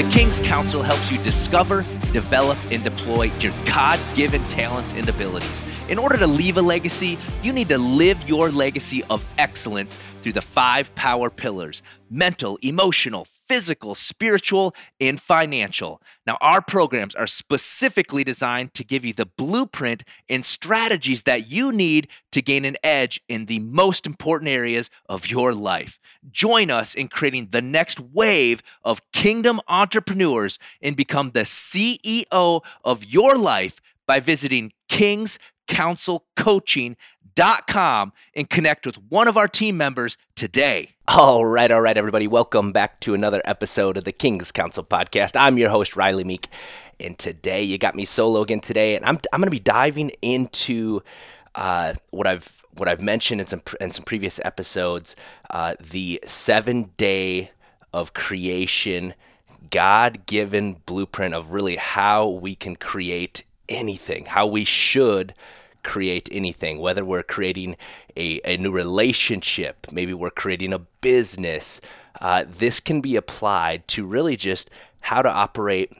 The King's Council helps you discover, develop, and deploy your God given talents and abilities. In order to leave a legacy, you need to live your legacy of excellence through the five power pillars mental, emotional, physical, spiritual, and financial. Now, our programs are specifically designed to give you the blueprint and strategies that you need to gain an edge in the most important areas of your life. Join us in creating the next wave of kingdom entrepreneurs and become the CEO of your life by visiting King's Council Coaching com and connect with one of our team members today. All right, all right, everybody. Welcome back to another episode of the King's Council podcast. I'm your host, Riley Meek, and today you got me solo again today, and I'm, I'm going to be diving into uh, what I've what I've mentioned in some in some previous episodes, uh, the seven day of creation, God given blueprint of really how we can create anything, how we should create anything, whether we're creating a, a new relationship, maybe we're creating a business. Uh, this can be applied to really just how to operate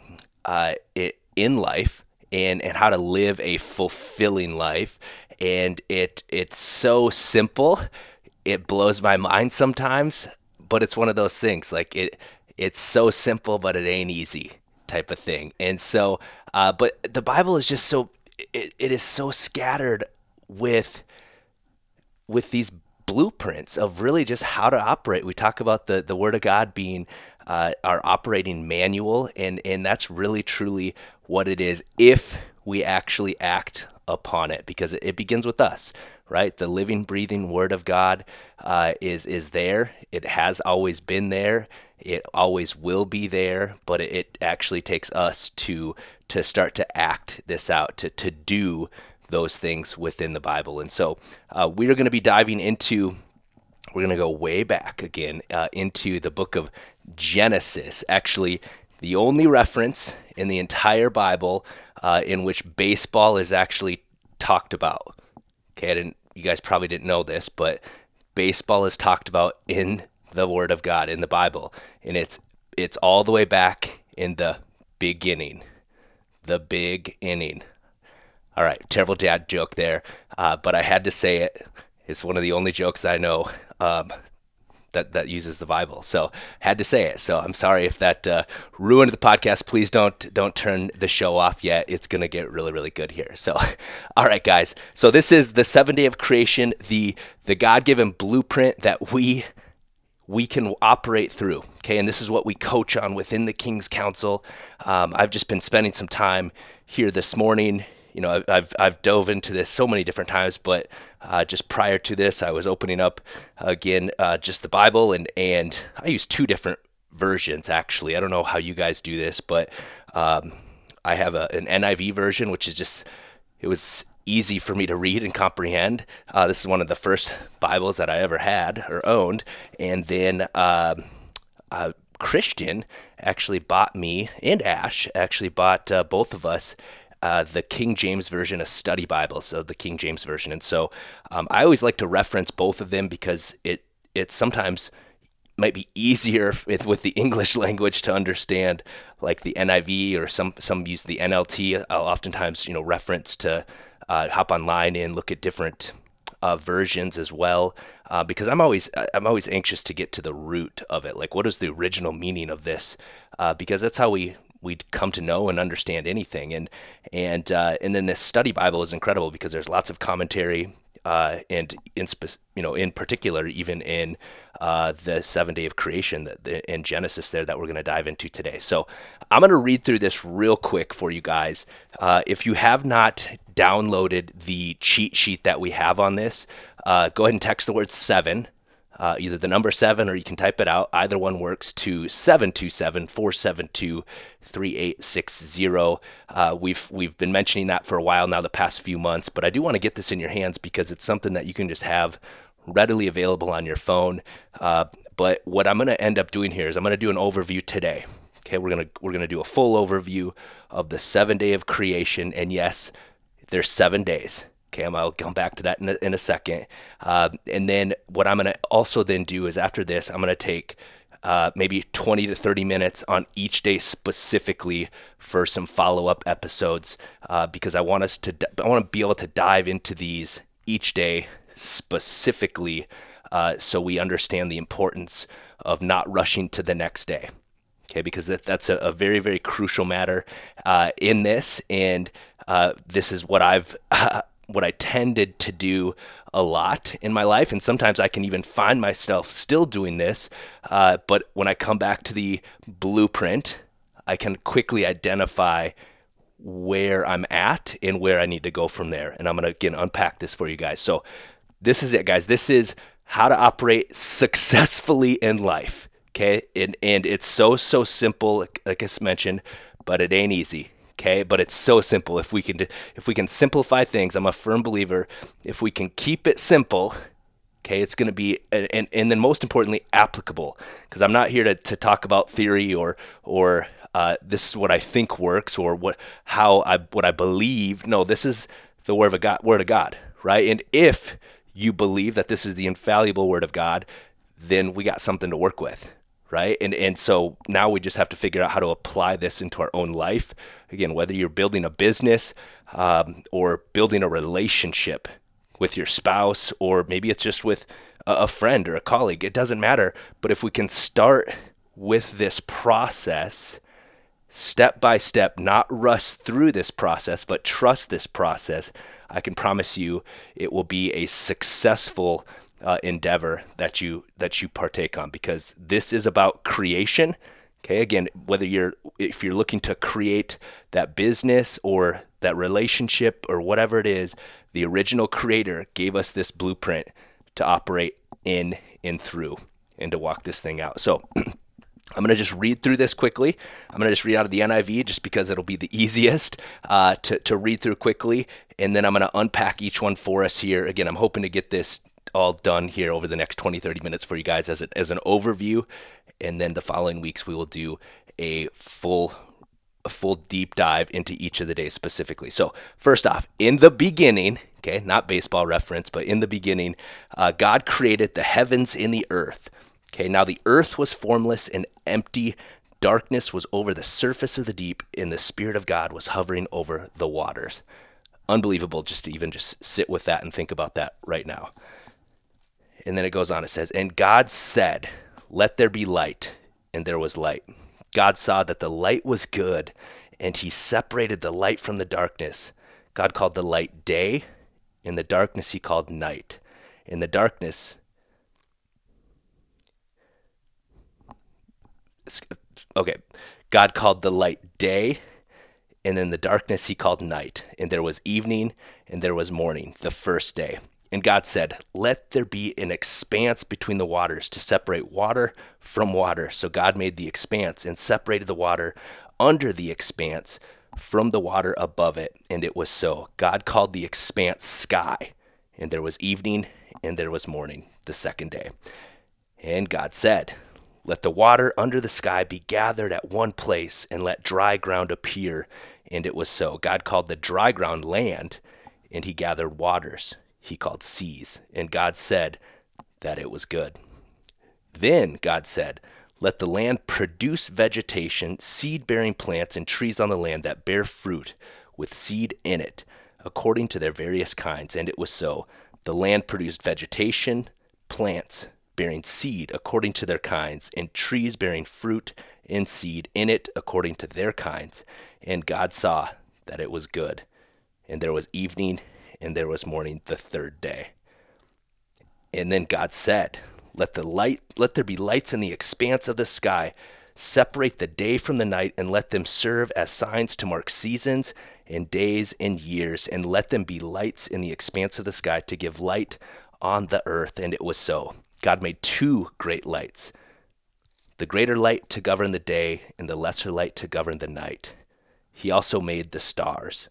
uh, it in life and, and how to live a fulfilling life. And it it's so simple, it blows my mind sometimes, but it's one of those things like it it's so simple, but it ain't easy type of thing. And so, uh, but the Bible is just so it, it is so scattered with with these blueprints of really just how to operate. We talk about the the Word of God being uh, our operating manual, and and that's really truly what it is if we actually act upon it, because it, it begins with us, right? The living, breathing Word of God uh, is is there. It has always been there. It always will be there, but it, it actually takes us to to start to act this out, to, to do those things within the Bible. And so uh, we are going to be diving into, we're going to go way back again uh, into the book of Genesis. Actually, the only reference in the entire Bible uh, in which baseball is actually talked about. Okay, I didn't, you guys probably didn't know this, but baseball is talked about in the Word of God in the Bible, and it's it's all the way back in the beginning the big inning. All right, terrible dad joke there, uh, but I had to say it. It's one of the only jokes that I know um, that that uses the Bible, so had to say it. So I'm sorry if that uh, ruined the podcast. Please don't don't turn the show off yet. It's gonna get really really good here. So, all right, guys. So this is the seven day of creation, the the God given blueprint that we we can operate through. Okay, and this is what we coach on within the King's Council. Um, I've just been spending some time here this morning. You know, I've I've dove into this so many different times, but uh, just prior to this, I was opening up again uh, just the Bible, and and I use two different versions actually. I don't know how you guys do this, but um, I have a, an NIV version, which is just it was easy for me to read and comprehend. Uh, this is one of the first Bibles that I ever had or owned. And then uh, uh, Christian actually bought me, and Ash actually bought uh, both of us. Uh, the King James Version, a study Bible, so the King James Version, and so um, I always like to reference both of them because it it sometimes might be easier with, with the English language to understand, like the NIV or some some use the NLT. I'll oftentimes you know reference to uh, hop online and look at different uh, versions as well, uh, because I'm always I'm always anxious to get to the root of it. Like, what is the original meaning of this? Uh, because that's how we we come to know and understand anything. And and uh, and then this study Bible is incredible because there's lots of commentary uh, and in you know in particular even in uh, the seven day of creation that in Genesis there that we're going to dive into today. So I'm going to read through this real quick for you guys. Uh, if you have not downloaded the cheat sheet that we have on this, uh, go ahead and text the word seven uh, either the number seven or you can type it out. Either one works to 727 472 3860. Uh, we've we've been mentioning that for a while now, the past few months, but I do want to get this in your hands because it's something that you can just have readily available on your phone. Uh, but what I'm going to end up doing here is I'm going to do an overview today. Okay, we're gonna we're gonna do a full overview of the seven day of creation, and yes, there's seven days. Okay, I'll come back to that in a, in a second. Uh, and then what I'm going to also then do is after this, I'm going to take uh, maybe 20 to 30 minutes on each day specifically for some follow up episodes uh, because I want us to I want to be able to dive into these each day specifically uh, so we understand the importance of not rushing to the next day. Okay, because that, that's a, a very, very crucial matter uh, in this. And uh, this is what I've what I tended to do a lot in my life, and sometimes I can even find myself still doing this. Uh, but when I come back to the blueprint, I can quickly identify where I'm at and where I need to go from there. And I'm gonna again unpack this for you guys. So this is it, guys. This is how to operate successfully in life. Okay, and and it's so so simple, like, like I mentioned, but it ain't easy okay? But it's so simple. If we can if we can simplify things i'm a firm believer if we can keep it simple okay it's going to be and, and then most importantly applicable. Because i'm not here to, to talk about theory or or uh, this is what i think works or what how i what i believe. No this is the word of god word of god right? And if you believe that this is the infallible word of god then we got something to work with right? And and so now we just have to figure out how to apply this into our own life. Again, whether you're building a business um, or building a relationship with your spouse, or maybe it's just with a, a friend or a colleague, it doesn't matter. But if we can start with this process step by step, not rush through this process, but trust this process, I can promise you it will be a successful uh, endeavor that you that you partake on because this is about creation. Okay again whether you're if you're looking to create that business or that relationship or whatever it is the original creator gave us this blueprint to operate in and through and to walk this thing out. So I'm going to just read through this quickly. I'm going to just read out of the NIV just because it'll be the easiest uh, to, to read through quickly. And then I'm going to unpack each one for us here. Again, I'm hoping to get this all done here over the next 20, 30 minutes for you guys as, a, as an overview. And then the following weeks, we will do a full a full deep dive into each of the days specifically. So, first off, in the beginning, okay, not baseball reference, but in the beginning, uh, God created the heavens and the earth. Okay, now the earth was formless and empty. Darkness was over the surface of the deep, and the Spirit of God was hovering over the waters. Unbelievable just to even just sit with that and think about that right now. And then it goes on, it says, And God said, Let there be light. And there was light. God saw that the light was good, and he separated the light from the darkness. God called the light day, and the darkness he called night. In the darkness, okay, God called the light day, and then the darkness he called night. And there was evening, and there was morning, the first day. And God said, Let there be an expanse between the waters to separate water from water. So God made the expanse and separated the water under the expanse from the water above it. And it was so. God called the expanse sky. And there was evening and there was morning the second day. And God said, Let the water under the sky be gathered at one place, and let dry ground appear. And it was so. God called the dry ground land, and he gathered waters he called seas, and God said that it was good. Then God said, Let the land produce vegetation, seed bearing plants, and trees on the land that bear fruit with seed in it, according to their various kinds. And it was so. The land produced vegetation, plants bearing seed according to their kinds, and trees bearing fruit and seed in it according to their kinds. And God saw that it was good. And there was evening and there was morning the third day. And then God said, Let the light let there be lights in the expanse of the sky, separate the day from the night, and let them serve as signs to mark seasons and days and years, and let them be lights in the expanse of the sky to give light on the earth. And it was so. God made two great lights the greater light to govern the day, and the lesser light to govern the night. He also made the stars.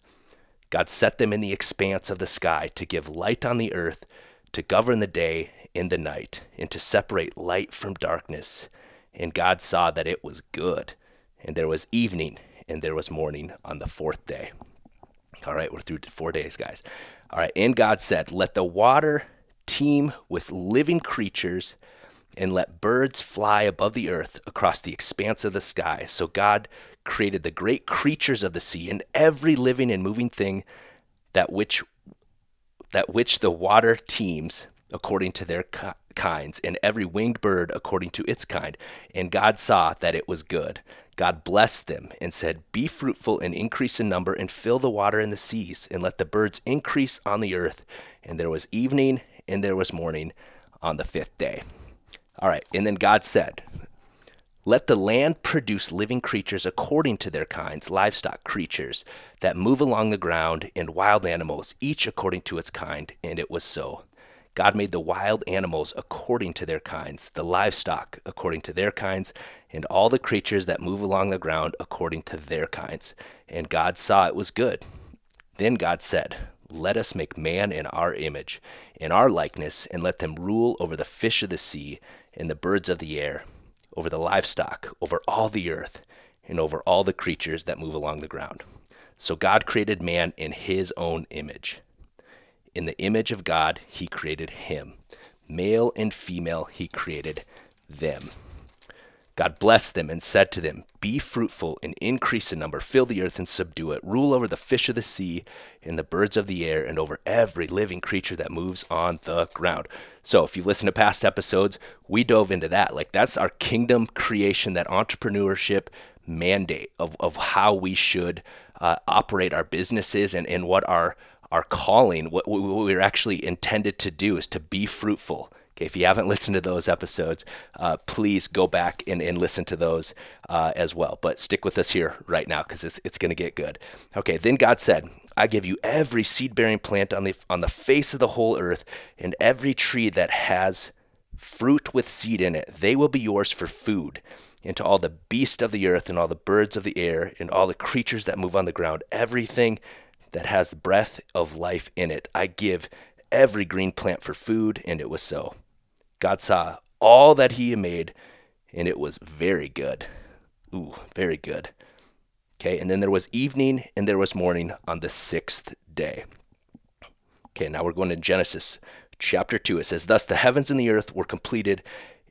God set them in the expanse of the sky to give light on the earth, to govern the day and the night, and to separate light from darkness. And God saw that it was good. And there was evening, and there was morning on the fourth day. All right, we're through four days, guys. All right, and God said, Let the water teem with living creatures and let birds fly above the earth across the expanse of the sky. So God created the great creatures of the sea and every living and moving thing that which that which the water teems according to their kinds, and every winged bird according to its kind. And God saw that it was good. God blessed them and said, Be fruitful and increase in number, and fill the water in the seas, and let the birds increase on the earth. And there was evening and there was morning on the fifth day. All right, and then God said, let the land produce living creatures according to their kinds, livestock creatures that move along the ground, and wild animals, each according to its kind. And it was so. God made the wild animals according to their kinds, the livestock according to their kinds, and all the creatures that move along the ground according to their kinds. And God saw it was good. Then God said, Let us make man in our image, in our likeness, and let them rule over the fish of the sea, and the birds of the air over the livestock, over all the earth, and over all the creatures that move along the ground. So God created man in his own image. In the image of God, he created him. Male and female, he created them. God blessed them and said to them, Be fruitful and increase in number, fill the earth and subdue it, rule over the fish of the sea and the birds of the air, and over every living creature that moves on the ground. So, if you've listened to past episodes, we dove into that. Like, that's our kingdom creation, that entrepreneurship mandate of, of how we should uh, operate our businesses and, and what our, our calling, what, what we're actually intended to do is to be fruitful if you haven't listened to those episodes, uh, please go back and, and listen to those uh, as well. But stick with us here right now because it's, it's going to get good. Okay, then God said, I give you every seed bearing plant on the, on the face of the whole earth, and every tree that has fruit with seed in it. They will be yours for food. And to all the beasts of the earth, and all the birds of the air, and all the creatures that move on the ground, everything that has breath of life in it, I give every green plant for food. And it was so. God saw all that he made, and it was very good. Ooh, very good. Okay, and then there was evening and there was morning on the sixth day. Okay, now we're going to Genesis chapter 2. It says, Thus the heavens and the earth were completed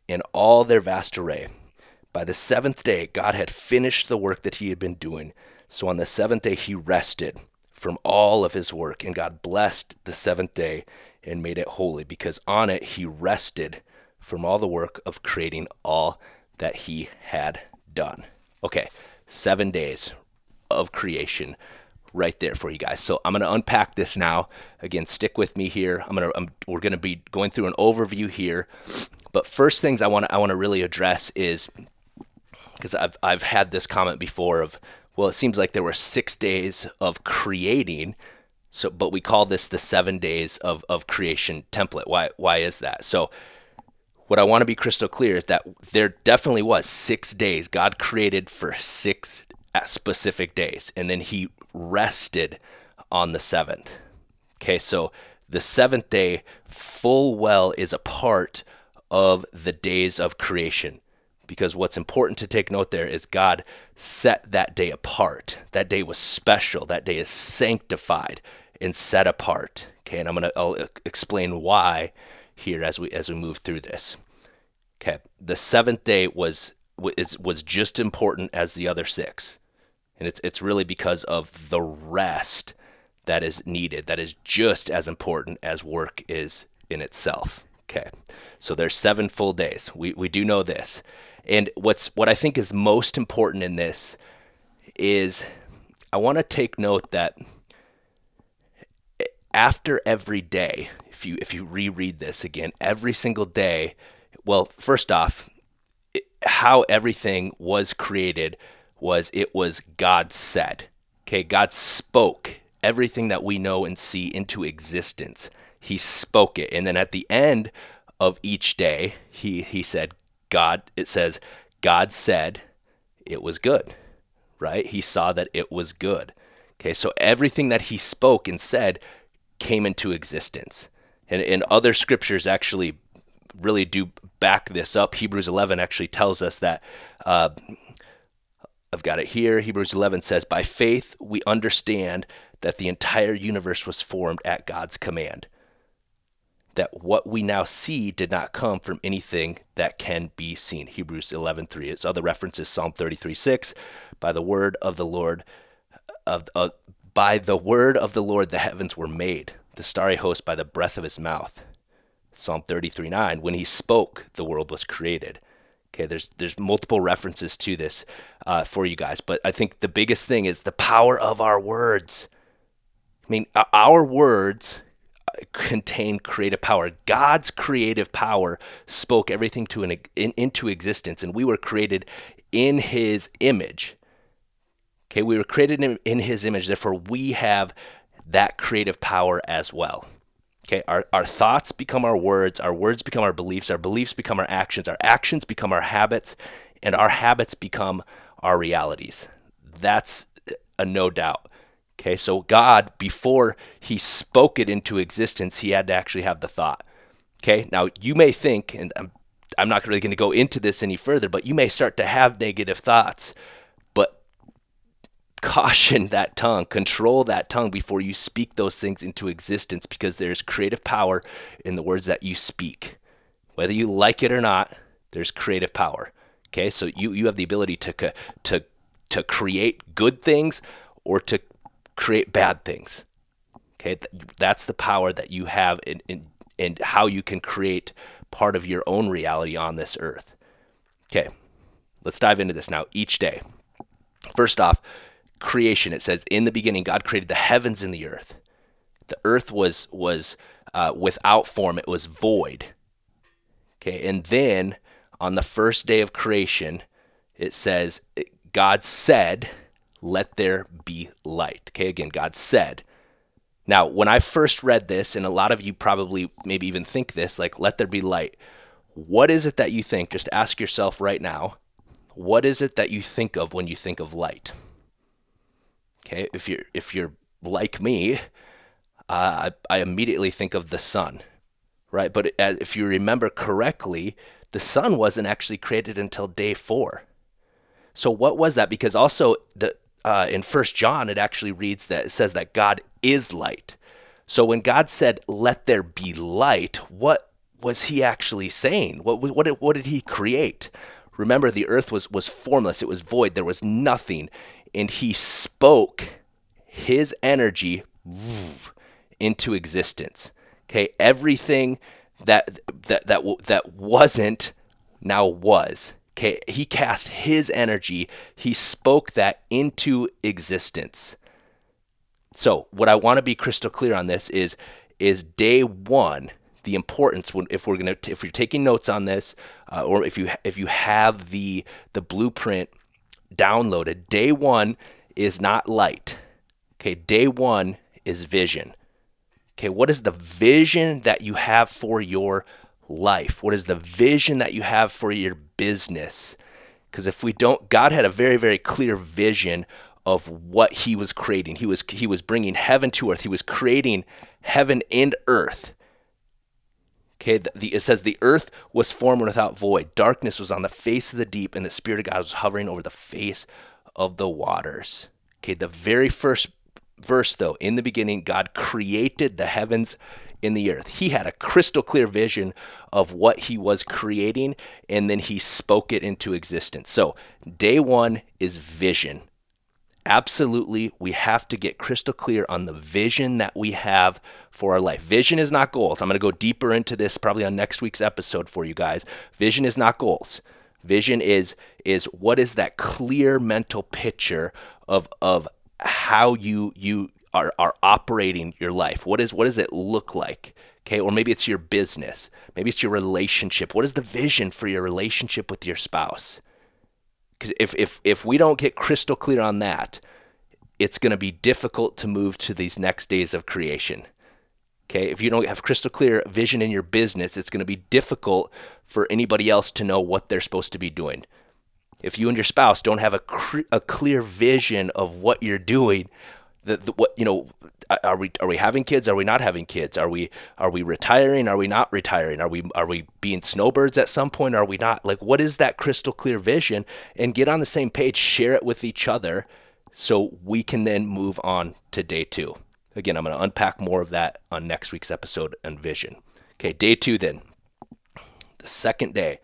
in all their vast array. By the seventh day, God had finished the work that he had been doing. So on the seventh day, he rested from all of his work, and God blessed the seventh day and made it holy, because on it he rested from all the work of creating all that he had done. Okay, seven days of creation right there for you guys. So I'm going to unpack this now. Again, stick with me here. I'm going to we're going to be going through an overview here. But first things I want to I want to really address is because I've I've had this comment before of well, it seems like there were 6 days of creating so, but we call this the seven days of, of creation template. Why, why is that? So, what I want to be crystal clear is that there definitely was six days. God created for six uh, specific days, and then He rested on the seventh. Okay, so the seventh day full well is a part of the days of creation because what's important to take note there is God set that day apart. That day was special. That day is sanctified and set apart. Okay, and I'm gonna I'll uh, explain why here as we as we move through this. Okay, the seventh day was was was just important as the other six, and it's it's really because of the rest that is needed. That is just as important as work is in itself. Okay, so there's seven full days. We we do know this. And what's what I think is most important in this is I want to take note that after every day, if you if you reread this again, every single day, well, first off, it, how everything was created was it was God said. Okay, God spoke everything that we know and see into existence. He spoke it. And then at the end of each day, he he said, God, it says, God said it was good, right? He saw that it was good. Okay, so everything that he spoke and said came into existence. And, and other scriptures actually really do back this up. Hebrews 11 actually tells us that. Uh, I've got it here. Hebrews 11 says, By faith we understand that the entire universe was formed at God's command. that what we now see did not come from anything that can be seen. Hebrews 11:3. Its other references Psalm 33:6. By the word of the Lord, of uh, by the word of the Lord the heavens were made, the starry host by the breath of his mouth. Psalm 33 9, When he spoke, the world was created. Okay, there's there's multiple references to this uh, for you guys, but I think the biggest thing is the power of our words. I mean, our words contain creative power. God's creative power spoke everything to an in, into existence, and we were created in His image. Okay, we were created in, His image, therefore we have that creative power as well. Okay, our, our thoughts become our words, our words become our beliefs, our beliefs become our actions, our actions become our habits, and our habits become our realities. That's uh, a no doubt. Okay, so God, before he spoke it into existence, he had to actually have the thought. Okay, now you may think, and I'm, I'm not really going to go into this any further, but you may start to have negative thoughts. Caution that tongue, control that tongue before you speak those things into existence because there's creative power in the words that you speak. Whether you like it or not, there's creative power. Okay, so you, you have the ability to, to, to create good things or to create bad things. Okay, that's the power that you have in, in, in how you can create part of your own reality on this earth. Okay, let's dive into this now. Each day. First off, creation. It says, "In the beginning, God created the heavens and the earth." The earth was was uh, without form; it was void. Okay, and then on the first day of creation, it says, "God said." let there be light. Okay, again, God said. Now, when I first read this, and a lot of you probably maybe even think this, like, let there be light. What is it that you think? Just ask yourself right now, what is it that you think of when you think of light? Okay, if you're if you're like me, uh, I, I immediately think of the sun, right? But if you remember correctly, the sun wasn't actually created until day four. So what was that? Because also the uh, in First John, it actually reads that it says that God is light. So when God said, "Let there be light," what was He actually saying? What what what did He create? Remember, the earth was was formless; it was void. There was nothing, and He spoke His energy into existence. Okay, everything that that that that wasn't now was. Okay, he cast his energy, he spoke that into existence. So, what I want to be crystal clear on this is is day 1 the importance when if we're going to if you're taking notes on this uh, or if you if you have the the blueprint downloaded day 1 is not light okay day 1 is vision okay what is the vision that you have for your life? What is the vision that you have for your business? Because if we don't, God had a very, very clear vision of what He was creating. He was He was bringing heaven to earth. He was creating heaven and earth. Okay, the, it says the earth was formed without void. Darkness was on the face of the deep, and the Spirit of God was hovering over the face of the waters. Okay, the very first verse, though, in the beginning, God created the heavens in the earth. He had a crystal clear vision of what he was creating, and then he spoke it into existence. So, day one is vision. Absolutely, we have to get crystal clear on the vision that we have for our life. Vision is not goals. I'm going to go deeper into this probably on next week's episode for you guys. Vision is not goals. Vision is is what is that clear mental picture of of how you you are, are operating your life? What is what does it look like? Okay, or maybe it's your business, maybe it's your relationship. What is the vision for your relationship with your spouse? If if if we don't get crystal clear on that, it's going to be difficult to move to these next days of creation. Okay, if you don't have crystal clear vision in your business, it's going to be difficult for anybody else to know what they're supposed to be doing. If you and your spouse don't have a, a clear vision of what you're doing, the, the, what you know are we are we having kids? Are we not having kids? Are we are we retiring? Are we not retiring? Are we are we being snowbirds at some point? Are we not? Like what is that crystal clear vision? And get on the same page share it with each other so we can then move on to day 2 again i'm going to unpack more of that on next week's episode on vision. Okay, day two then. The second day.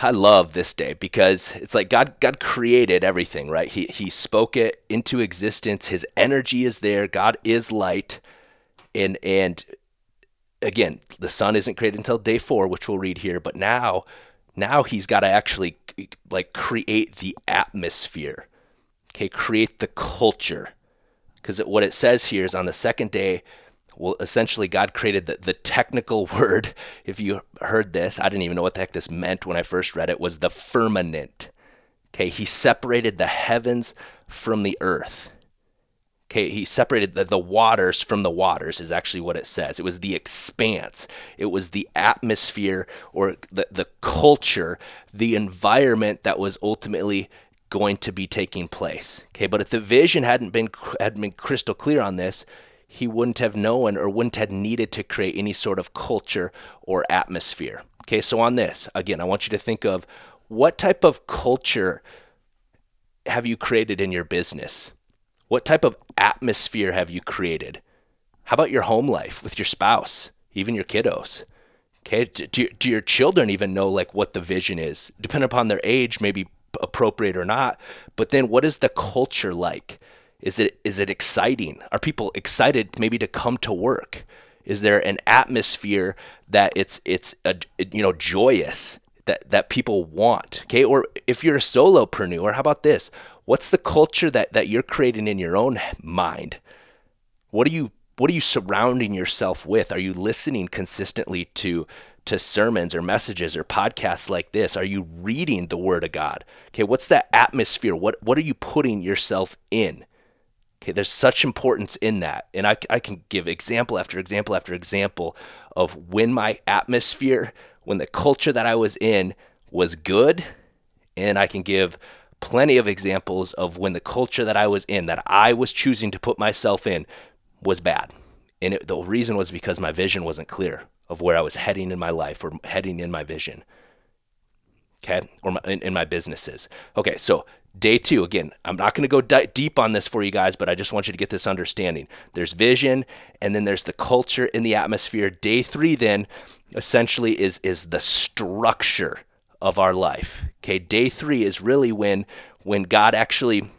I love this day because it's like God God created everything, right? He he spoke it into existence. His energy is there. God is light. And and again, the sun isn't created until day 4, which we'll read here, but now now he's got to actually like create the atmosphere. Okay, create the culture. Cuz what it says here is on the second day well, essentially, God created the, the technical word. If you heard this, I didn't even know what the heck this meant when I first read it, was the firmament. Okay, he separated the heavens from the earth. Okay, he separated the, the waters from the waters, is actually what it says. It was the expanse, it was the atmosphere or the, the culture, the environment that was ultimately going to be taking place. Okay, but if the vision hadn't been hadn't been crystal clear on this, he wouldn't have known or wouldn't have needed to create any sort of culture or atmosphere. Okay, so on this, again, I want you to think of what type of culture have you created in your business? What type of atmosphere have you created? How about your home life with your spouse, even your kiddos? Okay, do, do your children even know like what the vision is? Depending upon their age, maybe appropriate or not. But then what is the culture like? Is it is it exciting? Are people excited maybe to come to work? Is there an atmosphere that it's it's a, you know joyous that that people want? Okay, or if you're a solopreneur, how about this? What's the culture that that you're creating in your own mind? What are you what are you surrounding yourself with? Are you listening consistently to to sermons or messages or podcasts like this? Are you reading the Word of God? Okay, what's that atmosphere? What what are you putting yourself in? Okay, there's such importance in that. And I, I can give example after example after example of when my atmosphere, when the culture that I was in was good. And I can give plenty of examples of when the culture that I was in, that I was choosing to put myself in, was bad. And it, the reason was because my vision wasn't clear of where I was heading in my life or heading in my vision. Okay, or my, in, in my businesses. Okay, so Day two, again, I'm not going to go di- deep on this for you guys, but I just want you to get this understanding. There's vision, and then there's the culture in the atmosphere. Day three, then, essentially is is the structure of our life. Okay, day three is really when when God actually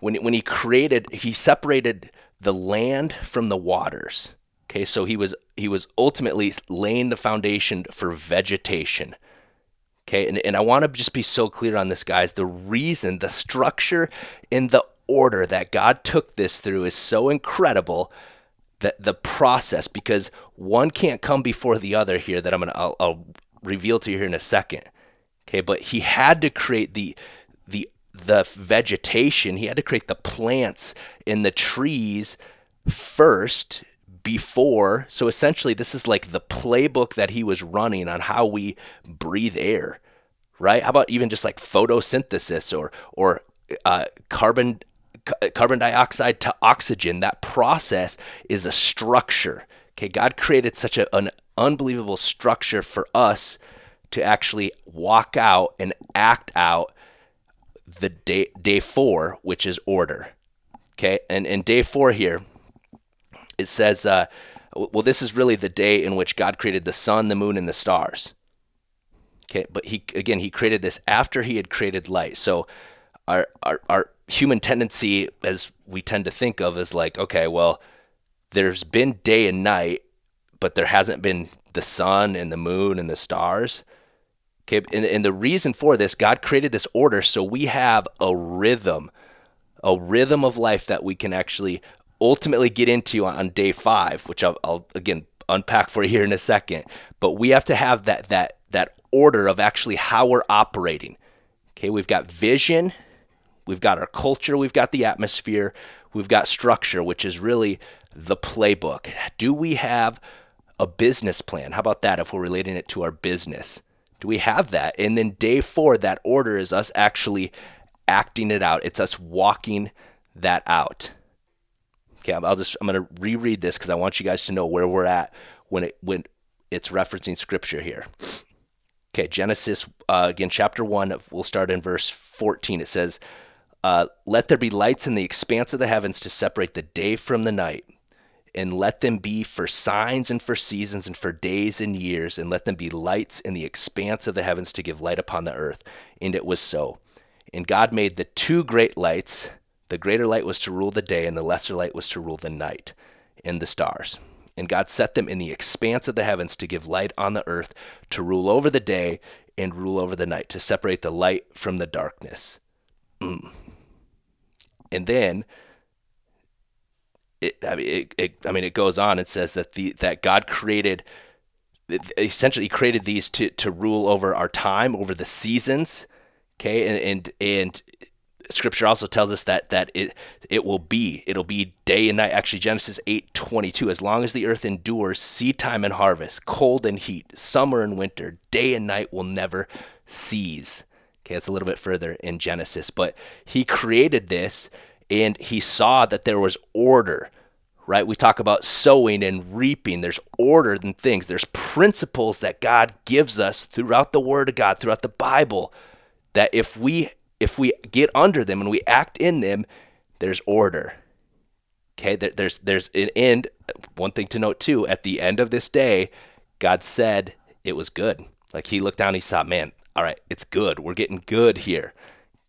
when when He created, He separated the land from the waters. Okay, so He was He was ultimately laying the foundation for vegetation. Okay, and, and I want to just be so clear on this, guys. The reason, the structure, and the order that God took this through is so incredible that the process, because one can't come before the other here that I'm gonna I'll, I'll reveal to you here in a second. Okay, but he had to create the the the vegetation, he had to create the plants and the trees first before. So essentially, this is like the playbook that he was running on how we breathe air, right? How about even just like photosynthesis or or uh, carbon carbon dioxide to oxygen? That process is a structure. Okay, God created such a, an unbelievable structure for us to actually walk out and act out the day day four, which is order. Okay, and in day four here, it says, uh, well, this is really the day in which God created the sun, the moon, and the stars. Okay, but he again he created this after he had created light. So our our, our human tendency, as we tend to think of, is like, okay, well, there's been day and night, but there hasn't been the sun and the moon and the stars. Okay, and, and the reason for this, God created this order so we have a rhythm, a rhythm of life that we can actually ultimately get into on day five, which I'll, I'll again unpack for you here in a second. But we have to have that that that order of actually how we're operating. Okay, we've got vision, we've got our culture, we've got the atmosphere, we've got structure, which is really the playbook. Do we have a business plan? How about that if we're relating it to our business? Do we have that? And then day four, that order is us actually acting it out. It's us walking that out. Okay, I'll just I'm going to reread this because I want you guys to know where we're at when it when it's referencing scripture here. Okay, Genesis uh, again, chapter one. We'll start in verse 14. It says, uh, "Let there be lights in the expanse of the heavens to separate the day from the night, and let them be for signs and for seasons and for days and years, and let them be lights in the expanse of the heavens to give light upon the earth. And it was so. And God made the two great lights. The greater light was to rule the day, and the lesser light was to rule the night and the stars. And God set them in the expanse of the heavens to give light on the earth, to rule over the day and rule over the night, to separate the light from the darkness. Mm. And then it, I mean, it, it, I mean, it goes on. It says that the that God created, essentially, created these to to rule over our time, over the seasons. Okay, and and and Scripture also tells us that that it it will be it'll be day and night. Actually, Genesis eight twenty two. As long as the earth endures, seed time and harvest, cold and heat, summer and winter, day and night will never cease. Okay, it's a little bit further in Genesis, but He created this and he saw that there was order right we talk about sowing and reaping there's order in things there's principles that god gives us throughout the word of god throughout the bible that if we if we get under them and we act in them there's order okay there's there's an end one thing to note too at the end of this day god said it was good like he looked down he saw man all right it's good we're getting good here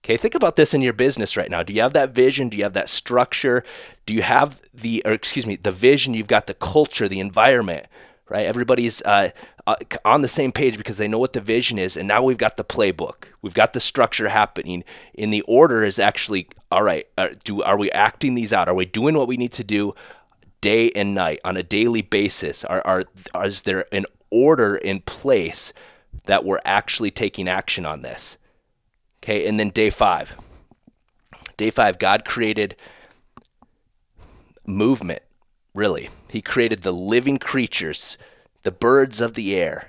Okay, think about this in your business right now. Do you have that vision? Do you have that structure? Do you have the, or excuse me, the vision? You've got the culture, the environment, right? Everybody's uh, uh, on the same page because they know what the vision is. And now we've got the playbook. We've got the structure happening. In the order is actually, all right, uh, do, are we acting these out? Are we doing what we need to do day and night on a daily basis? Are, are, are is there an order in place that we're actually taking action on this? Okay, and then day five. Day five, God created movement, really. He created the living creatures, the birds of the air.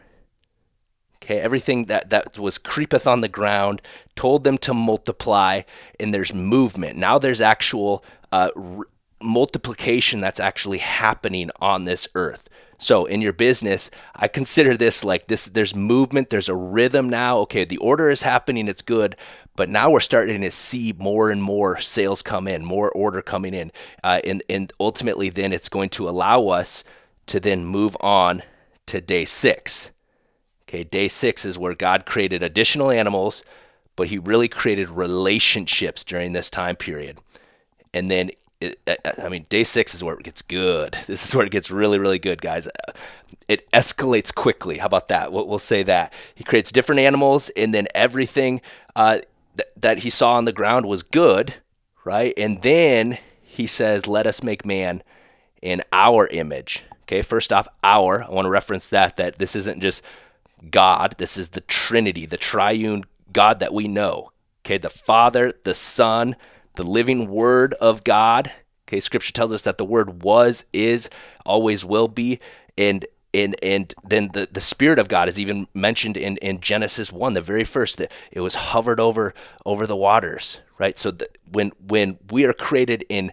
Okay, everything that, that was creepeth on the ground, told them to multiply, and there's movement. Now there's actual uh, r- multiplication that's actually happening on this earth. So in your business, I consider this like this there's movement, there's a rhythm now. Okay, the order is happening, it's good, but now we're starting to see more and more sales come in, more order coming in. Uh, and and ultimately then it's going to allow us to then move on to day 6. Okay, day 6 is where God created additional animals, but he really created relationships during this time period. And then it, I mean, day six is where it gets good. This is where it gets really, really good, guys. It escalates quickly. How about that? We'll say that. He creates different animals, and then everything uh, th- that he saw on the ground was good, right? And then he says, Let us make man in our image. Okay, first off, our. I want to reference that, that this isn't just God, this is the Trinity, the triune God that we know. Okay, the Father, the Son, the living word of God. Okay, scripture tells us that the word was, is, always will be, and and and then the, the spirit of God is even mentioned in, in Genesis one, the very first that it was hovered over over the waters, right? So that when when we are created in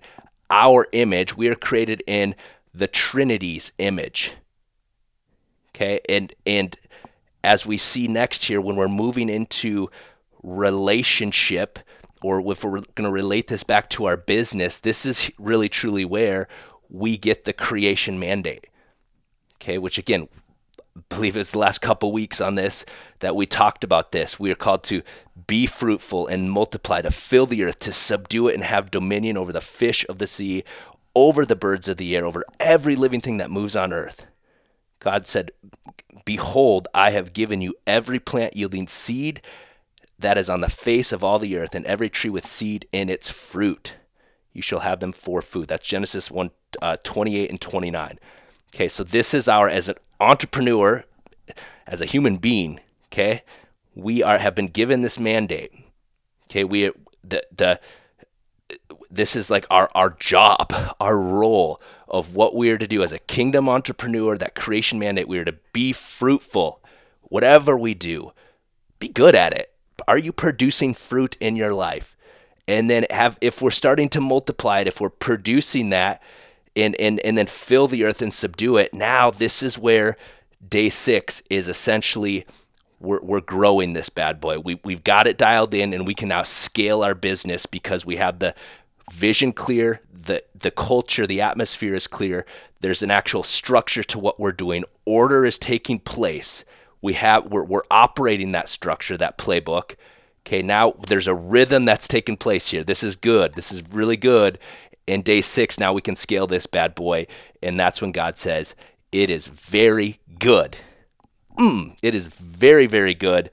our image, we are created in the Trinity's image. Okay, and and as we see next here, when we're moving into relationship, or if we're going to relate this back to our business, this is really truly where we get the creation mandate. Okay, which again, I believe it was the last couple weeks on this that we talked about this. We are called to be fruitful and multiply, to fill the earth, to subdue it and have dominion over the fish of the sea, over the birds of the air, over every living thing that moves on earth. God said, Behold, I have given you every plant yielding seed that is on the face of all the earth, and every tree with seed in its fruit. You shall have them for food. That's Genesis 1 uh, 28 and 29. Okay, so this is our, as an entrepreneur, as a human being, okay, we are have been given this mandate. Okay, we the the this is like our our job, our role of what we are to do as a kingdom entrepreneur, that creation mandate. We are to be fruitful, whatever we do, be good at it are you producing fruit in your life? And then have if we're starting to multiply it, if we're producing that and and and then fill the earth and subdue it, now this is where day six is essentially we're, we're growing this bad boy. We, we've got it dialed in and we can now scale our business because we have the vision clear, the the culture, the atmosphere is clear. There's an actual structure to what we're doing. Order is taking place. We have we're, we're operating that structure, that playbook. Okay, now there's a rhythm that's taking place here. This is good. This is really good. In day six, now we can scale this bad boy, and that's when God says, "It is very good." Mm, it is very, very good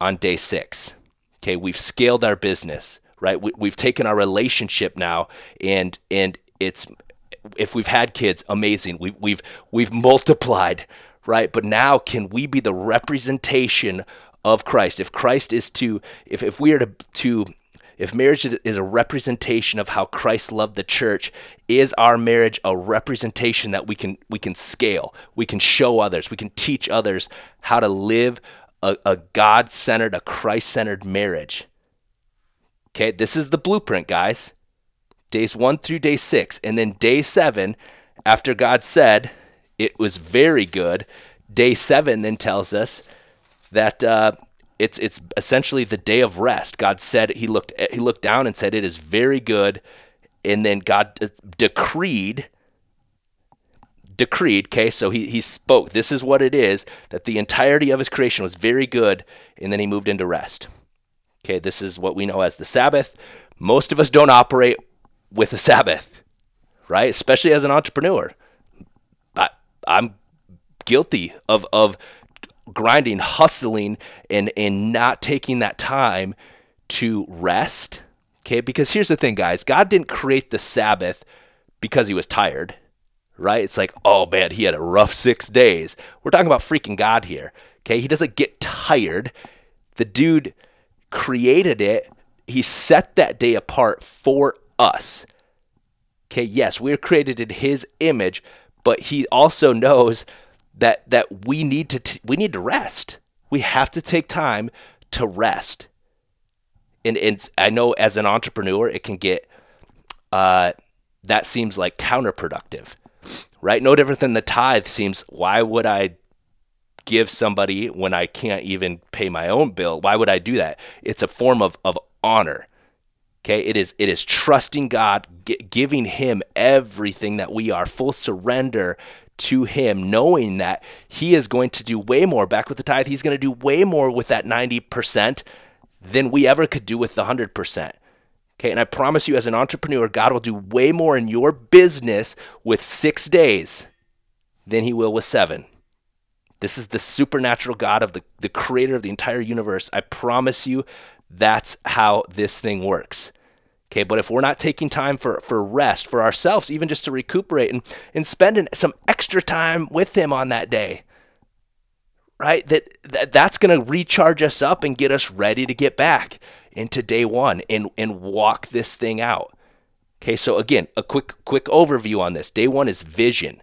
on day six. Okay, we've scaled our business, right? We, we've taken our relationship now, and and it's if we've had kids, amazing. We've we've we've multiplied, right? But now, can we be the representation of Christ? If Christ is to, if if we are to to if marriage is a representation of how Christ loved the church, is our marriage a representation that we can we can scale, we can show others, we can teach others how to live a, a God centered, a Christ centered marriage. Okay, this is the blueprint, guys. Days one through day six. And then day seven, after God said it was very good, day seven then tells us that uh, it's it's essentially the day of rest. God said he looked he looked down and said it is very good, and then God uh, decreed decreed, okay, so he, he spoke. This is what it is that the entirety of his creation was very good, and then he moved into rest. Okay, this is what we know as the Sabbath. Most of us don't operate with a Sabbath, right? Especially as an entrepreneur. I, I'm guilty of, of grinding, hustling, and, and not taking that time to rest. Okay, because here's the thing, guys God didn't create the Sabbath because he was tired right? It's like, oh man, he had a rough six days. We're talking about freaking God here. Okay. He doesn't get tired. The dude created it, he set that day apart for us. Okay. Yes, we are created in his image, but he also knows that we need to t- we need to rest. We have to take time to rest. And, and I know as an entrepreneur, it can get uh, that seems like counterproductive right? No different than the tithe seems. Why would I give somebody when I can't even pay my own bill? Why would I do that? It's a form of, of honor. Okay, it is it is trusting God, g- giving Him everything that we are, full surrender to Him, knowing that He is going to do way more. Back with the tithe, He's going to do way more with that ninety percent than we ever could do with the hundred percent. Okay, and I promise you, as an entrepreneur, God will do way more in your business with six days than He will with seven. This is the supernatural God of the, the creator of the entire universe. I promise you, that's how this thing works. Okay, but if we're not taking time for, for rest, for ourselves, even just to recuperate and, and spending some extra time with Him on that day, right? That, that that's going to recharge us up and get us ready to get back into day one and, and walk this thing out. Okay, so again, a quick quick overview on this. Day one is vision.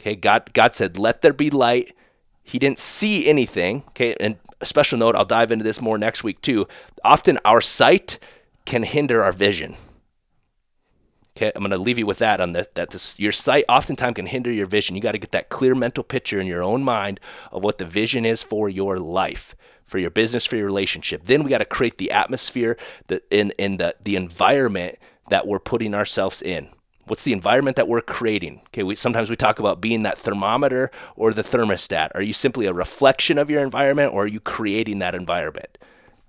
Okay, God God said, "Let there be light." He didn't see anything. Okay, and a special note, I'll dive into this more next week too. Often our sight can hinder our vision. Okay, I'm going to leave you with that on this, that this, your sight oftentimes can hinder your vision. You got to get that clear mental picture in your own mind of what the vision is for your life for your business, for your relationship. Then we got to create the atmosphere that in in the the environment that we're putting ourselves in. What's the environment that we're creating? Okay, we sometimes we talk about being that thermometer or the thermostat. Are you simply a reflection of your environment or are you creating that environment?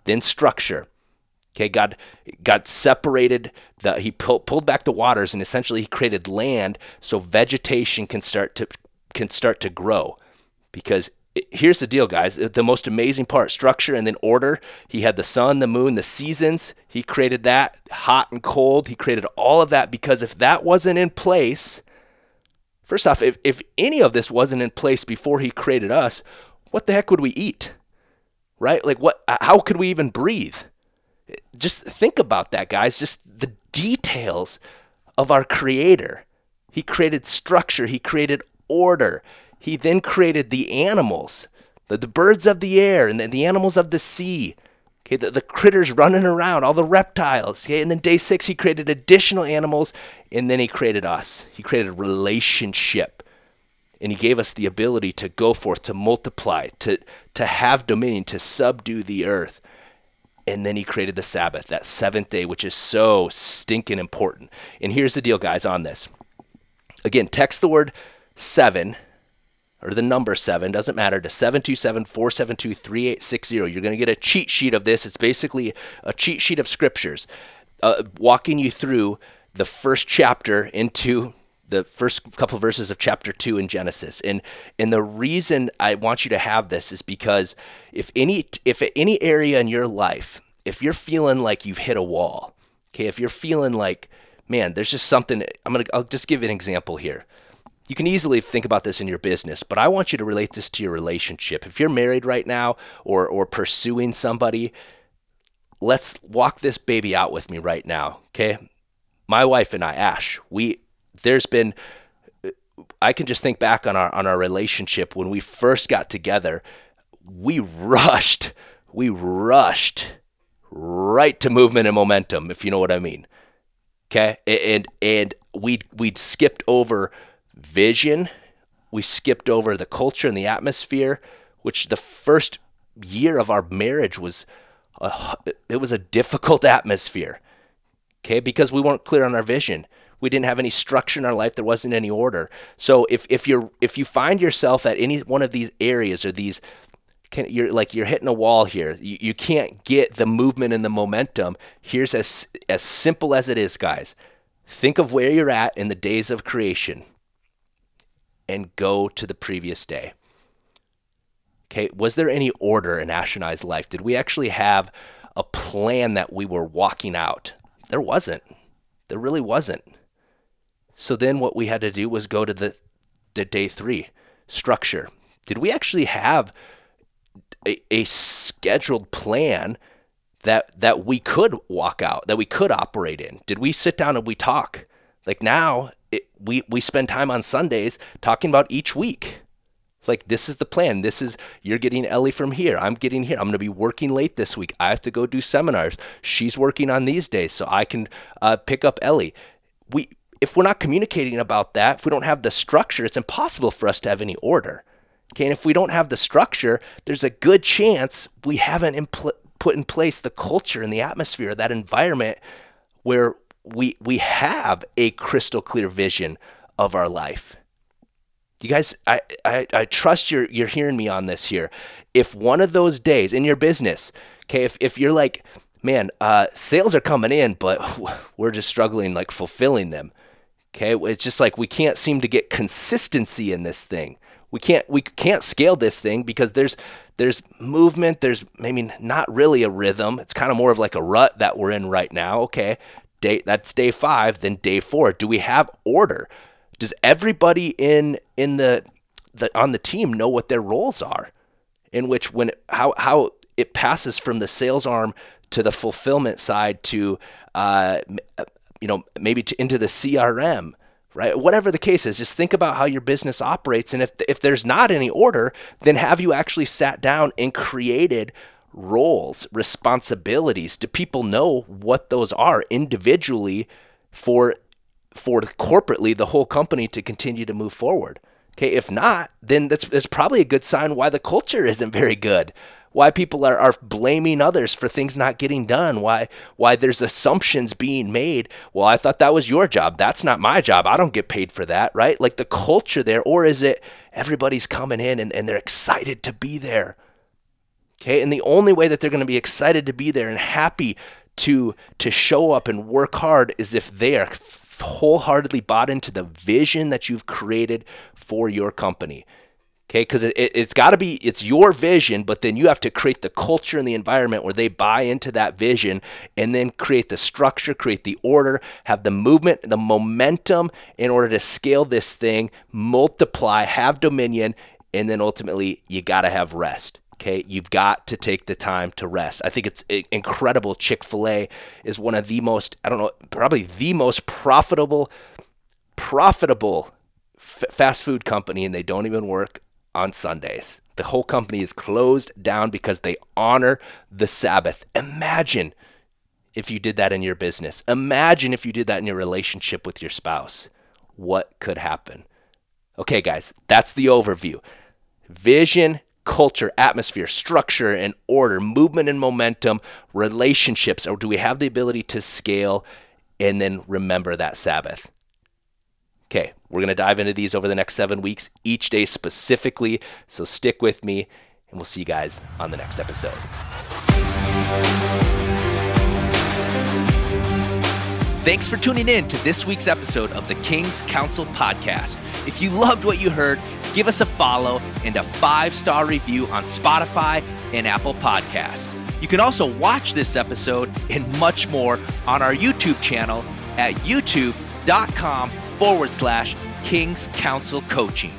Then structure. Okay, God God separated the he pull, pulled back the waters and essentially he created land so vegetation can start to can start to grow because here's the deal, guys. The most amazing part structure and then order. He had the sun, the moon, the seasons. He created that, hot and cold. He created all of that because if that wasn't in place, first off, if, if any of this wasn't in place before he created us, what the heck would we eat? Right? Like, what, how could we even breathe? Just think about that, guys. Just the details of our creator. He created structure, he created order. He then created the animals, the, the birds of the air, and then the animals of the sea. Okay, the, the critters running around, all the reptiles. Okay, and then day six, he created additional animals, and then he created us. He created a relationship. And he gave us the ability to go forth, to multiply, to, to have dominion, to subdue the earth. And then he created the Sabbath, that seventh day, which is so stinking important. And here's the deal, guys, on this. Again, text the word seven or the number seven, doesn't matter, to 727 472 3860. You're going to get a cheat sheet of this. It's basically a cheat sheet of scriptures uh, walking you through the first chapter into the first couple of verses of chapter 2 in Genesis. And and the reason I want you to have this is because if any if any area in your life, if you're feeling like you've hit a wall, okay, if you're feeling like man, there's just something I'm going to I'll just give an example here. You can easily think about this in your business, but I want you to relate this to your relationship. If you're married right now or or pursuing somebody, let's walk this baby out with me right now, okay? My wife and I, Ash, we there's been I can just think back on our on our relationship when we first got together. We rushed, we rushed right to movement and momentum, if you know what I mean. Okay, and and we we'd skipped over vision, we skipped over the culture and the atmosphere, which the first year of our marriage was a, it was a difficult atmosphere. Okay, because we weren't clear on our vision we didn't have any structure in our life there wasn't any order. So if, if you're if you find yourself at any one of these areas or these can, you're like you're hitting a wall here you, you can't get the movement and the momentum. Here's as as simple as it is guys. Think of where you're at in the days of creation and go to the previous day. Okay was there any order in ash and i's life? Did we actually have a plan that we were walking out? There wasn't. There really wasn't so then what we had to do was go to the, the day three structure. Did we actually have a, a scheduled plan that that we could walk out, that we could operate in? Did we sit down and we talk? Like now, it, we we spend time on Sundays talking about each week. Like this is the plan. This is you're getting Ellie from here. I'm getting here. I'm going to be working late this week. I have to go do seminars. She's working on these days, so I can uh, pick up Ellie. We if we're not communicating about that, if we don't have the structure, it's impossible for us to have any order. Okay, and if we don't have the structure, there's a good chance we haven't impl- put in place the culture and the atmosphere, that environment where we we have a crystal clear vision of our life. You guys, I, I, I trust you're you're hearing me on this here. If one of those days in your business, okay, if, if you're like, man, uh, sales are coming in, but we're just struggling like fulfilling them. Okay, it's just like we can't seem to get consistency in this thing. We can't we can't scale this thing because there's there's movement, there's maybe not really a rhythm. It's kind of more of like a rut that we're in right now. Okay. Day that's day 5, then day 4. Do we have order? Does everybody in in the the on the team know what their roles are? In which when how how it passes from the sales arm to the fulfillment side to uh, you know, maybe to, into the CRM, right? Whatever the case is, just think about how your business operates. And if, if there's not any order, then have you actually sat down and created roles, responsibilities? Do people know what those are individually for for corporately the whole company to continue to move forward? Okay, if not, then that's, that's probably a good sign why the culture isn't very good why people are, are blaming others for things not getting done, why why there's assumptions being made. Well, I thought that was your job. That's not my job. I don't get paid for that, right? Like the culture there, or is it everybody's coming in and, and they're excited to be there? Okay, and the only way that they're going to be excited to be there and happy to to show up and work hard is if they are wholeheartedly bought into the vision that you've created for your company. Okay, because it, it, has got to be, it's your vision, but then you have to create the culture and the environment where they buy into that vision and then create the structure, create the order, have the movement, the momentum in order to scale this thing, multiply, have dominion, and then ultimately you got to have rest. Okay, you've got to take the time to rest. I think it's eh, incredible. Chick fil A is one of the most, I don't know, probably the most profitable, profitable fast food company, and they don't even work on Sundays. The whole company is closed down because they honor the Sabbath. Imagine if you did that in your business. Imagine if you did that in your relationship with your spouse. What could happen? Okay, guys, that's the overview. Vision, culture, atmosphere, structure, and order, movement and momentum, relationships, or do we have the ability to scale and then remember that Sabbath? Okay, we're going to dive into these over the next seven weeks, each day specifically. So stick with me, and we'll see you guys on the next episode. Thanks for tuning in to this week's episode of the King's Council podcast. If you loved what you heard, give us a follow and a five star review on Spotify and Apple Podcast. You can also watch this episode and much more on our YouTube channel at youtube.com forward slash King's Council Coaching.